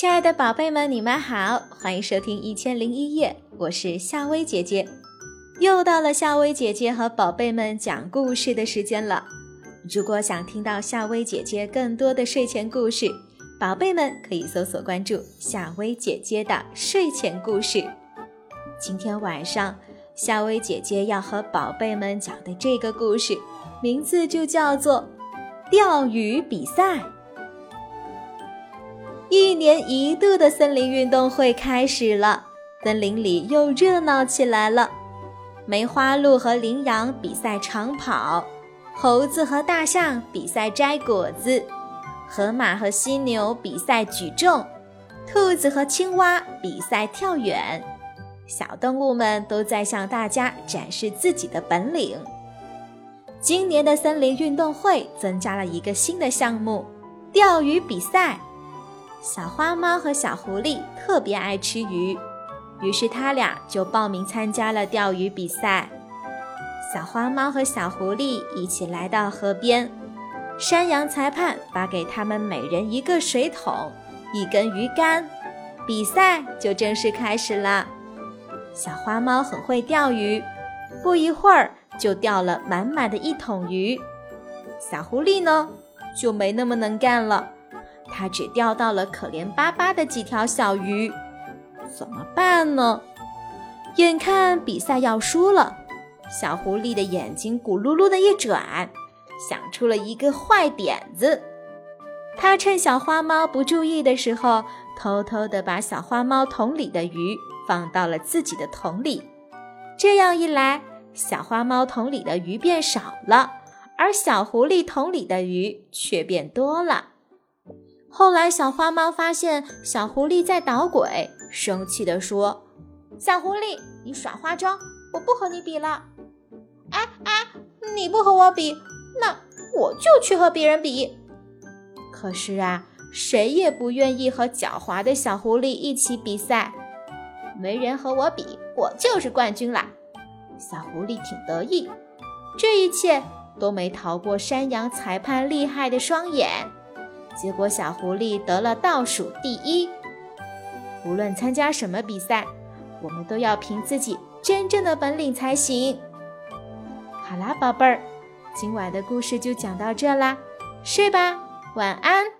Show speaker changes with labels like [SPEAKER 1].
[SPEAKER 1] 亲爱的宝贝们，你们好，欢迎收听《一千零一夜》，我是夏薇姐姐。又到了夏薇姐姐和宝贝们讲故事的时间了。如果想听到夏薇姐姐更多的睡前故事，宝贝们可以搜索关注夏薇姐姐的睡前故事。今天晚上，夏薇姐姐要和宝贝们讲的这个故事，名字就叫做《钓鱼比赛》。一年一度的森林运动会开始了，森林里又热闹起来了。梅花鹿和羚羊比赛长跑，猴子和大象比赛摘果子，河马和犀牛比赛举重，兔子和青蛙比赛跳远。小动物们都在向大家展示自己的本领。今年的森林运动会增加了一个新的项目——钓鱼比赛。小花猫和小狐狸特别爱吃鱼，于是他俩就报名参加了钓鱼比赛。小花猫和小狐狸一起来到河边，山羊裁判发给他们每人一个水桶、一根鱼竿，比赛就正式开始了。小花猫很会钓鱼，不一会儿就钓了满满的一桶鱼。小狐狸呢，就没那么能干了。他只钓到了可怜巴巴的几条小鱼，怎么办呢？眼看比赛要输了，小狐狸的眼睛咕噜噜的一转，想出了一个坏点子。他趁小花猫不注意的时候，偷偷地把小花猫桶里的鱼放到了自己的桶里。这样一来，小花猫桶里的鱼变少了，而小狐狸桶里的鱼却变多了。后来，小花猫发现小狐狸在捣鬼，生气地说：“小狐狸，你耍花招，我不和你比了。”“哎哎，你不和我比，那我就去和别人比。”可是啊，谁也不愿意和狡猾的小狐狸一起比赛。没人和我比，我就是冠军啦！小狐狸挺得意。这一切都没逃过山羊裁判厉害的双眼。结果，小狐狸得了倒数第一。无论参加什么比赛，我们都要凭自己真正的本领才行。好啦，宝贝儿，今晚的故事就讲到这啦，睡吧，晚安。